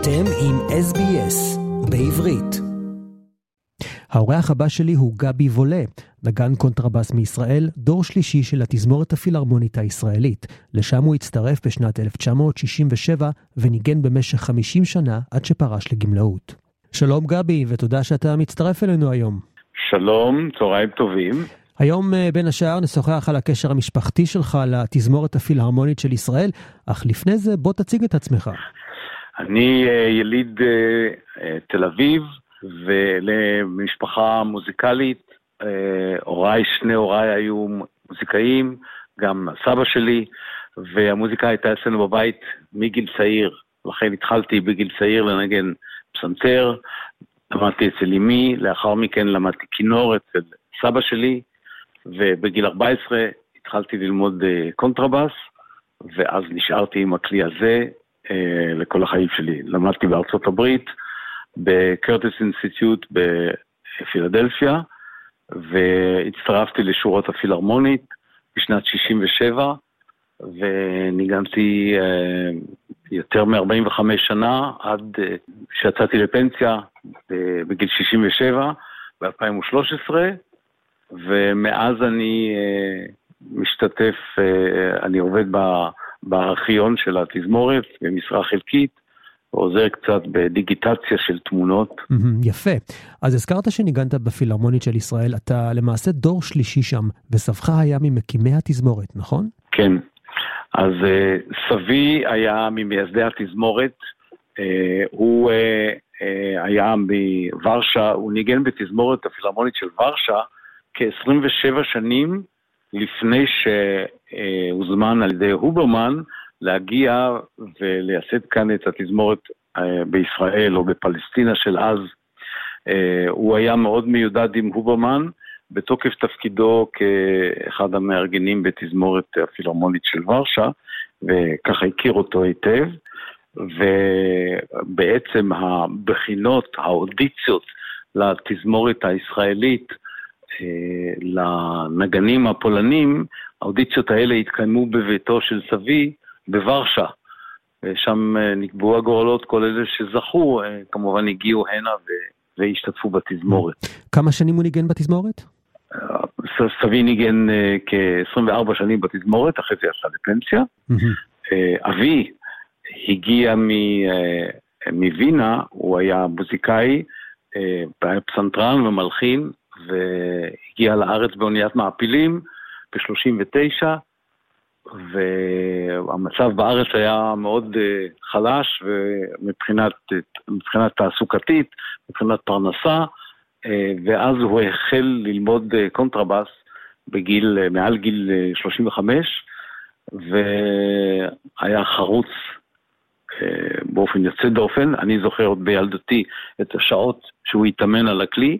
אתם עם SBS בעברית. האורח הבא שלי הוא גבי וולה, נגן קונטרבס מישראל, דור שלישי של התזמורת הפילהרמונית הישראלית. לשם הוא הצטרף בשנת 1967 וניגן במשך 50 שנה עד שפרש לגמלאות. שלום גבי, ותודה שאתה מצטרף אלינו היום. שלום, צהריים טובים. היום אה, בין השאר נשוחח על הקשר המשפחתי שלך לתזמורת הפילהרמונית של ישראל, אך לפני זה בוא תציג את עצמך. אני אה, יליד אה, תל אביב ולמשפחה מוזיקלית. הוריי, שני הוריי היו מוזיקאים, גם סבא שלי, והמוזיקה הייתה אצלנו בבית מגיל צעיר. לכן התחלתי בגיל צעיר לנגן פסנתר, למדתי אצל אמי, לאחר מכן למדתי כינור אצל סבא שלי, ובגיל 14 התחלתי ללמוד קונטרבאס, ואז נשארתי עם הכלי הזה אה, לכל החיים שלי. למדתי בארצות הברית, ב Curtis Institute בפילדלפיה, והצטרפתי לשורות הפילהרמונית בשנת 67', וניגנתי אה, יותר מ-45 שנה עד אה, שיצאתי לפנסיה בגיל 67, ב-2013, ומאז אני uh, משתתף, uh, אני עובד בארכיון של התזמורת במשרה חלקית. ועוזר קצת בדיגיטציה של תמונות. יפה. אז הזכרת שניגנת בפילהרמונית של ישראל, אתה למעשה דור שלישי שם, וסבך היה ממקימי התזמורת, נכון? כן. אז uh, סבי היה ממייסדי התזמורת, uh, הוא uh, uh, היה מוורשה, הוא ניגן בתזמורת הפילהרמונית של ורשה, כ-27 שנים לפני שהוזמן על ידי הוברמן להגיע ולייסד כאן את התזמורת אה, בישראל או בפלסטינה של אז. אה, הוא היה מאוד מיודד עם הוברמן בתוקף תפקידו כאחד המארגנים בתזמורת הפילהרמונית של ורשה, וככה הכיר אותו היטב. ובעצם הבחינות, האודיציות לתזמורת הישראלית, לנגנים הפולנים, האודיציות האלה התקיימו בביתו של סבי בוורשה. ושם אה, נקבעו הגורלות, כל אלה שזכו, אה, כמובן הגיעו הנה והשתתפו בתזמורת. כמה שנים הוא ניגן בתזמורת? סבי ניגן כ-24 שנים בתזמורת, אחרי זה יצא לפנסיה. אבי הגיע מווינה, הוא היה מוזיקאי, פסנתרן ומלחין, והגיע לארץ באוניית מעפילים ב-39, והמצב בארץ היה מאוד uh, חלש ומבחינת מבחינת תעסוקתית, מבחינת פרנסה, אה, ואז הוא החל ללמוד קונטרבאס בגיל, מעל גיל אה, 35, והיה חרוץ באופן יוצא דופן. אני זוכר עוד בילדותי את השעות שהוא התאמן על הכלי.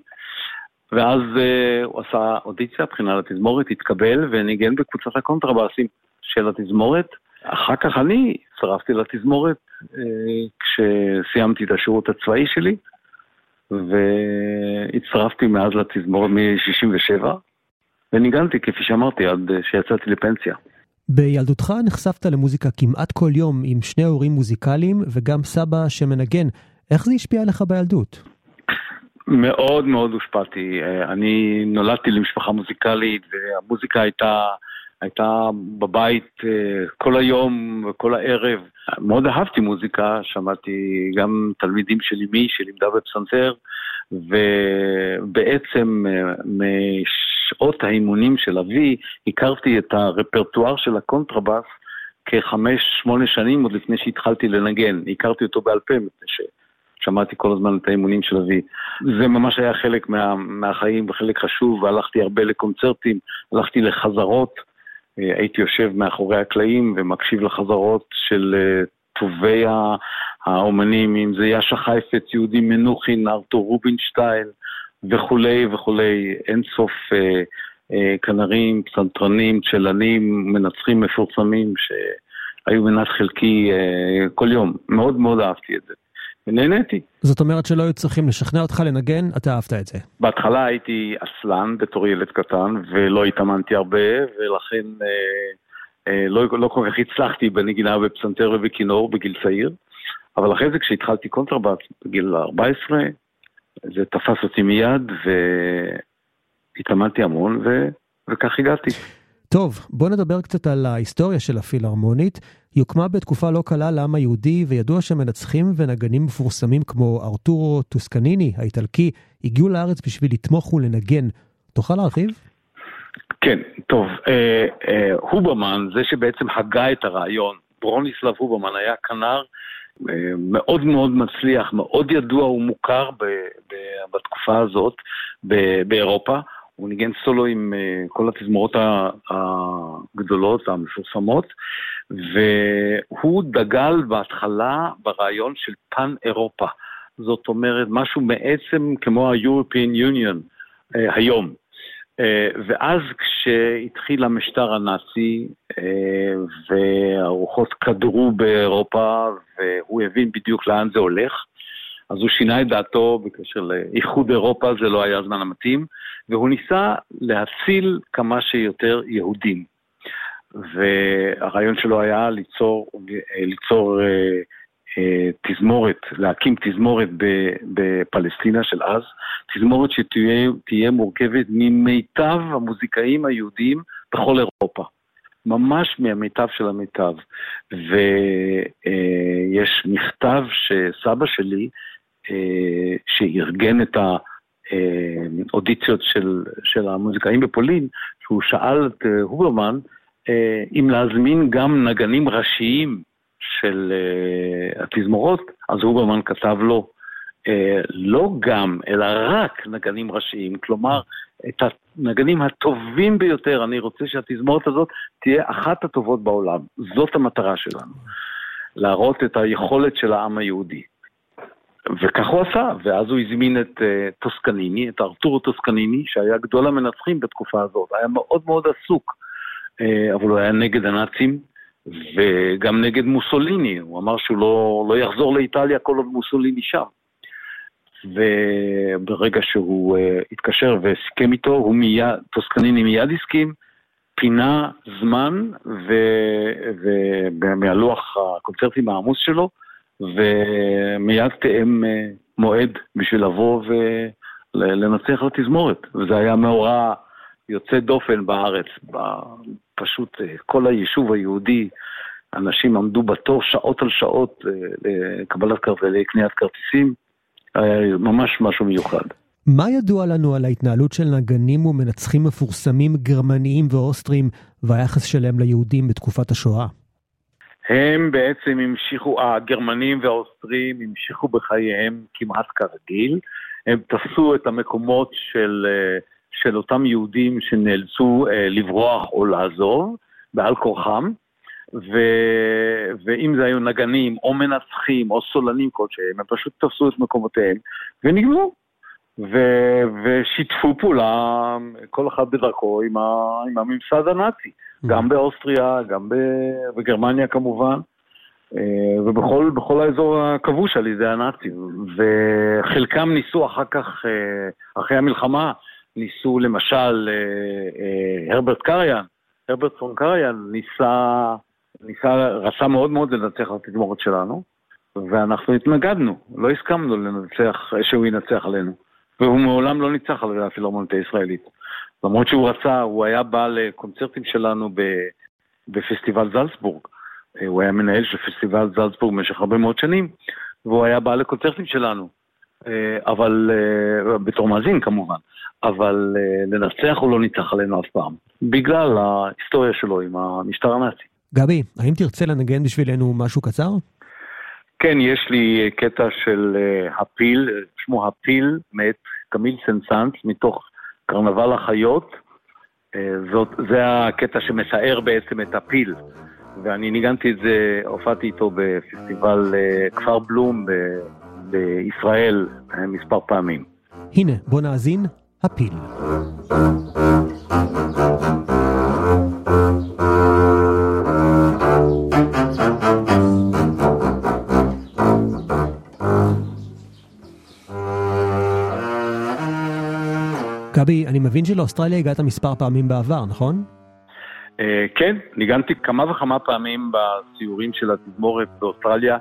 ואז אה, הוא עשה אודיציה, בחינה לתזמורת, התקבל וניגן בקבוצת הקונטרבאסים של התזמורת. אחר כך אני הצטרפתי לתזמורת uh, כשסיימתי את השירות הצבאי שלי, והצטרפתי מאז לתזמורת מ-67, וניגנתי, כפי שאמרתי, עד שיצאתי לפנסיה. בילדותך נחשפת למוזיקה כמעט כל יום עם שני הורים מוזיקליים וגם סבא שמנגן. איך זה השפיע עליך בילדות? מאוד מאוד הושפעתי. אה, אני נולדתי למשפחה מוזיקלית, והמוזיקה הייתה, הייתה בבית אה, כל היום וכל הערב. מאוד אהבתי מוזיקה, שמעתי גם תלמידים של אמי שלימדה בפסנתר, ובעצם אה, משעות האימונים של אבי, הכרתי את הרפרטואר של הקונטרבאס כחמש, שמונה שנים עוד לפני שהתחלתי לנגן. הכרתי אותו בעל פה, מפני ש... שמעתי כל הזמן את האימונים של אבי. זה ממש היה חלק מה, מהחיים וחלק חשוב, והלכתי הרבה לקונצרטים, הלכתי לחזרות, אה, הייתי יושב מאחורי הקלעים ומקשיב לחזרות של אה, טובי האומנים, אם זה יאשה חייפץ, יהודי מנוחין, ארתור רובינשטיין וכולי וכולי, אין סוף אה, אה, כנרים, פסנתרנים, צ'לנים, מנצחים מפורסמים שהיו מנת חלקי אה, כל יום. מאוד מאוד אהבתי את זה. ונהניתי. זאת אומרת שלא היו צריכים לשכנע אותך לנגן, אתה אהבת את זה. בהתחלה הייתי עצלן בתור ילד קטן, ולא התאמנתי הרבה, ולכן אה, אה, לא, לא כל כך הצלחתי בנגינה בפסנתר ובכינור בגיל צעיר, אבל אחרי זה כשהתחלתי קונטרבאס בגיל 14, זה תפס אותי מיד והתאמנתי המון ו... וכך הגעתי. טוב, בוא נדבר קצת על ההיסטוריה של הפילהרמונית. היא הוקמה בתקופה לא קלה לעם היהודי, וידוע שמנצחים ונגנים מפורסמים כמו ארתורו טוסקניני האיטלקי, הגיעו לארץ בשביל לתמוך ולנגן. תוכל להרחיב? כן, טוב, אה, אה, הוברמן, זה שבעצם הגה את הרעיון, ברוניסלב הוברמן היה כנר אה, מאוד מאוד מצליח, מאוד ידוע ומוכר ב, ב, בתקופה הזאת ב, באירופה. הוא ניגן סולו עם uh, כל התזמורות הגדולות והמפורסמות, והוא דגל בהתחלה ברעיון של פן אירופה. זאת אומרת, משהו בעצם כמו ה-European Union uh, היום. Uh, ואז כשהתחיל המשטר הנאצי uh, והרוחות קדרו באירופה והוא הבין בדיוק לאן זה הולך, אז הוא שינה את דעתו בקשר לאיחוד אירופה, זה לא היה הזמן המתאים, והוא ניסה להציל כמה שיותר יהודים. והרעיון שלו היה ליצור, ליצור אה, אה, תזמורת, להקים תזמורת בפלסטינה של אז, תזמורת שתהיה מורכבת ממיטב המוזיקאים היהודים בכל אירופה. ממש מהמיטב של המיטב. ויש אה, מכתב שסבא שלי אה, שארגן את האודיציות של, של המוזיקאים בפולין, שהוא שאל את אה, הוברמן אה, אם להזמין גם נגנים ראשיים של התזמורות, אז הוברמן כתב לו, לא גם, אלא רק נגנים ראשיים, כלומר, את הנגנים הטובים ביותר, אני רוצה שהתזמורת הזאת תהיה אחת הטובות בעולם. זאת המטרה שלנו, להראות את היכולת של העם היהודי. וכך הוא עשה, ואז הוא הזמין את uh, טוסקניני, את ארתורו טוסקניני, שהיה גדול המנצחים בתקופה הזאת, היה מאוד מאוד עסוק, uh, אבל הוא היה נגד הנאצים וגם נגד מוסוליני, הוא אמר שהוא לא, לא יחזור לאיטליה כל עוד מוסוליני שם. וברגע שהוא uh, התקשר וסיכם איתו, הוא מיד, טוסקניני מיד הסכים, פינה זמן, ומהלוח הקונצרטים העמוס שלו, ומיד תאם אה, מועד בשביל לבוא ולנצח לתזמורת. וזה היה מאורע יוצא דופן בארץ. פשוט אה, כל היישוב היהודי, אנשים עמדו בתור שעות על שעות אה, לקבלת לקניית כרטיסים. היה ממש משהו מיוחד. מה ידוע לנו על ההתנהלות של נגנים ומנצחים מפורסמים גרמניים ואוסטרים והיחס שלהם ליהודים בתקופת השואה? הם בעצם המשיכו, הגרמנים והאוסטרים המשיכו בחייהם כמעט כרגיל. הם תפסו את המקומות של, אה, של אותם יהודים שנאלצו אה, לברוח או לעזוב בעל כורחם. ו... ואם זה היו נגנים או מנצחים או סולנים כלשהם, הם פשוט תפסו את מקומותיהם ונגמרו. ו... ושיתפו פעולה, כל אחד בדרכו, עם, ה... עם הממסד הנאצי. גם באוסטריה, גם בגרמניה כמובן, אה, ובכל האזור הכבוש על ידי הנאצים. וחלקם ניסו אחר כך, אה, אחרי המלחמה, ניסו למשל אה, הרברט קריאן, הרברט פון קריאן ניסה, ניסה, רצה מאוד מאוד לנצח את התגמורת שלנו, ואנחנו התנגדנו, לא הסכמנו לנצח, שהוא ינצח עלינו. והוא מעולם לא ניצח על הפילהרמונית הישראלית. למרות שהוא רצה, הוא היה בא לקונצרטים שלנו בפסטיבל זלצבורג. אה, הוא היה מנהל של פסטיבל זלצבורג במשך הרבה מאוד שנים, והוא היה בא לקונצרטים שלנו. אה, אבל, אה, בתור מאזין כמובן, אבל לנצח הוא לא ניצח עלינו אף פעם, בגלל ההיסטוריה שלו עם המשטר הנאצי. גבי, האם תרצה לנגן בשבילנו משהו קצר? כן, יש לי קטע של הפיל, שמו הפיל, מאת קמיל סנסנס, מתוך קרנבל החיות, אה, זאת, זה הקטע שמתאר בעצם את הפיל. ואני ניגנתי את זה, הופעתי איתו בפסטיבל אה, כפר בלום ב- בישראל אה, מספר פעמים. הנה, בוא נאזין, הפיל. גבי, אני מבין שלאוסטרליה הגעת מספר פעמים בעבר, נכון? Uh, כן, ניגנתי כמה וכמה פעמים בסיורים של התזמורת באוסטרליה.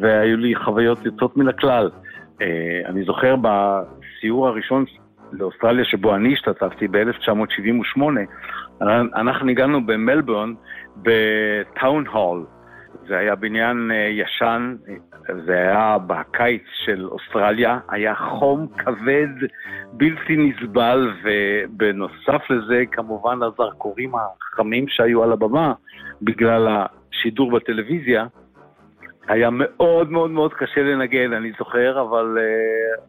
והיו לי חוויות יוצאות מן הכלל. אה, אני זוכר בסיור הראשון לאוסטרליה שבו אני השתתפתי ב-1978, אנחנו ניגענו במלבורן בטאון הול. זה היה בניין אה, ישן, זה היה בקיץ של אוסטרליה, היה חום כבד, בלתי נסבל, ובנוסף לזה כמובן הזרקורים החמים שהיו על הבמה בגלל השידור בטלוויזיה, היה מאוד מאוד מאוד קשה לנגן, אני זוכר, אבל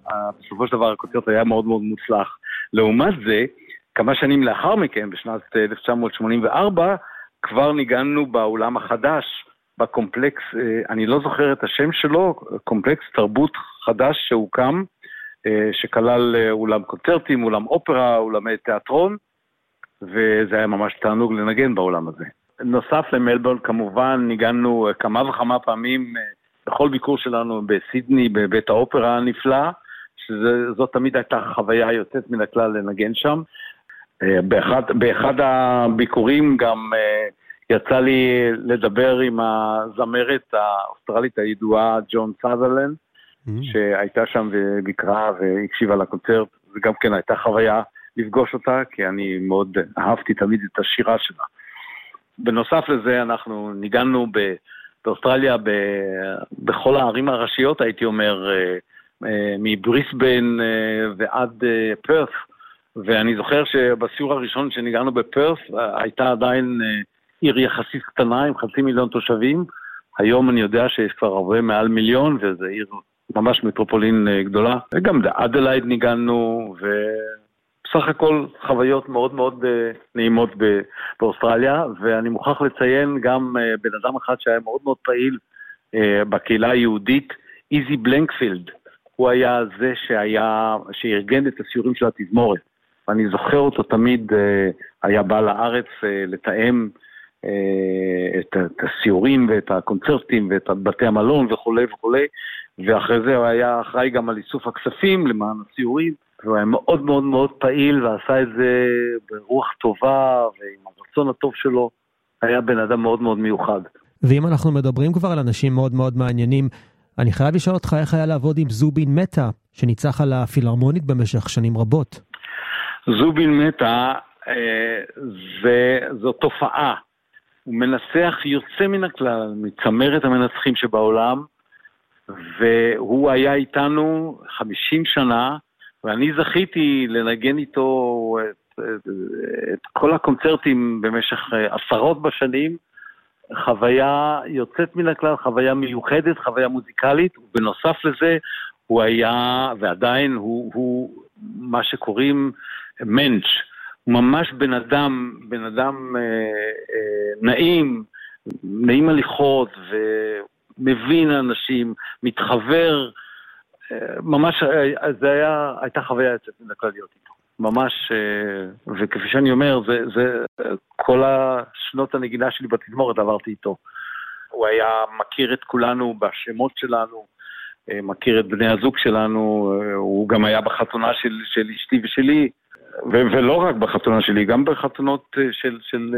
uh, בסופו של דבר הקונצרט היה מאוד מאוד מוצלח. לעומת זה, כמה שנים לאחר מכן, בשנת 1984, כבר ניגענו באולם החדש, בקומפלקס, uh, אני לא זוכר את השם שלו, קומפלקס תרבות חדש שהוקם, uh, שכלל uh, אולם קונצרטים, אולם אופרה, אולמי תיאטרון, וזה היה ממש תענוג לנגן באולם הזה. נוסף למלבורן, כמובן, ניגנו כמה וכמה פעמים אה, בכל ביקור שלנו בסידני, בבית האופרה הנפלא, שזאת תמיד הייתה חוויה יוצאת מן הכלל לנגן שם. אה, באחד, באחד הביקורים גם אה, יצא לי לדבר עם הזמרת האוסטרלית הידועה ג'ון סאזרלנד, mm-hmm. שהייתה שם וביקרה והקשיבה לקונצרט, וגם כן הייתה חוויה לפגוש אותה, כי אני מאוד אהבתי תמיד את השירה שלה. בנוסף לזה, אנחנו ניגענו באוסטרליה ב, בכל הערים הראשיות, הייתי אומר, אה, אה, מבריסבן אה, ועד פרס. ואני זוכר שבסיור הראשון שניגענו בפרס, הייתה עדיין עיר יחסית קטנה עם חצי מיליון תושבים. היום אני יודע שיש כבר הרבה מעל מיליון, וזו עיר ממש מטרופולין גדולה. וגם באדלייד ניגענו, ו... בסך הכל חוויות מאוד מאוד uh, נעימות באוסטרליה, ואני מוכרח לציין גם uh, בן אדם אחד שהיה מאוד מאוד פעיל בקהילה היהודית, איזי בלנקפילד. הוא היה זה שהיה, שארגן את הסיורים של התזמורת. ואני זוכר אותו תמיד, היה בא לארץ לתאם את, את הסיורים ואת הקונצרטים ואת בתי המלון וכולי וכולי, ואחרי זה הוא היה אחראי גם על איסוף הכספים למען הסיורים. והוא היה מאוד מאוד מאוד פעיל ועשה את זה ברוח טובה ועם הרצון הטוב שלו. היה בן אדם מאוד מאוד מיוחד. ואם אנחנו מדברים כבר על אנשים מאוד מאוד מעניינים, אני חייב לשאול אותך איך היה לעבוד עם זובין מטה, שניצח על הפילהרמונית במשך שנים רבות. זובין מטה אה, זה, זו תופעה. הוא מנסח יוצא מן הכלל מצמרת המנצחים שבעולם, והוא היה איתנו 50 שנה, ואני זכיתי לנגן איתו את, את, את כל הקונצרטים במשך אה, עשרות בשנים. חוויה יוצאת מן הכלל, חוויה מיוחדת, חוויה מוזיקלית, ובנוסף לזה הוא היה, ועדיין הוא, הוא מה שקוראים הוא ממש בן אדם, בן אדם אה, אה, נעים, נעים הליכות, ומבין אנשים, מתחבר ממש, אה, זה היה, הייתה חוויה יוצאת מן הכלל להיות איתו. ממש, אה, וכפי שאני אומר, זה, זה, כל השנות הנגינה שלי בתזמורת עברתי איתו. הוא היה מכיר את כולנו בשמות שלנו, אה, מכיר את בני הזוג שלנו, הוא גם היה בחתונה של, של אשתי ושלי, ו- ולא רק בחתונה שלי, גם בחתונות של, של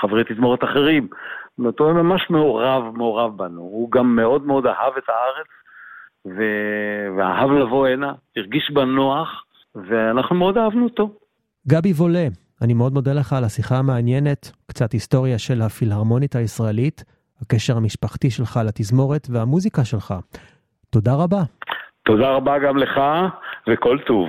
חברי תזמורת אחרים. זאת אומרת, הוא ממש מעורב, מעורב בנו. הוא גם מאוד מאוד אהב את הארץ, ו... ואהב לבוא הנה, הרגיש בנוח, ואנחנו מאוד אהבנו אותו. גבי וולה, אני מאוד מודה לך על השיחה המעניינת, קצת היסטוריה של הפילהרמונית הישראלית, הקשר המשפחתי שלך לתזמורת והמוזיקה שלך. תודה רבה. תודה רבה גם לך, וכל טוב.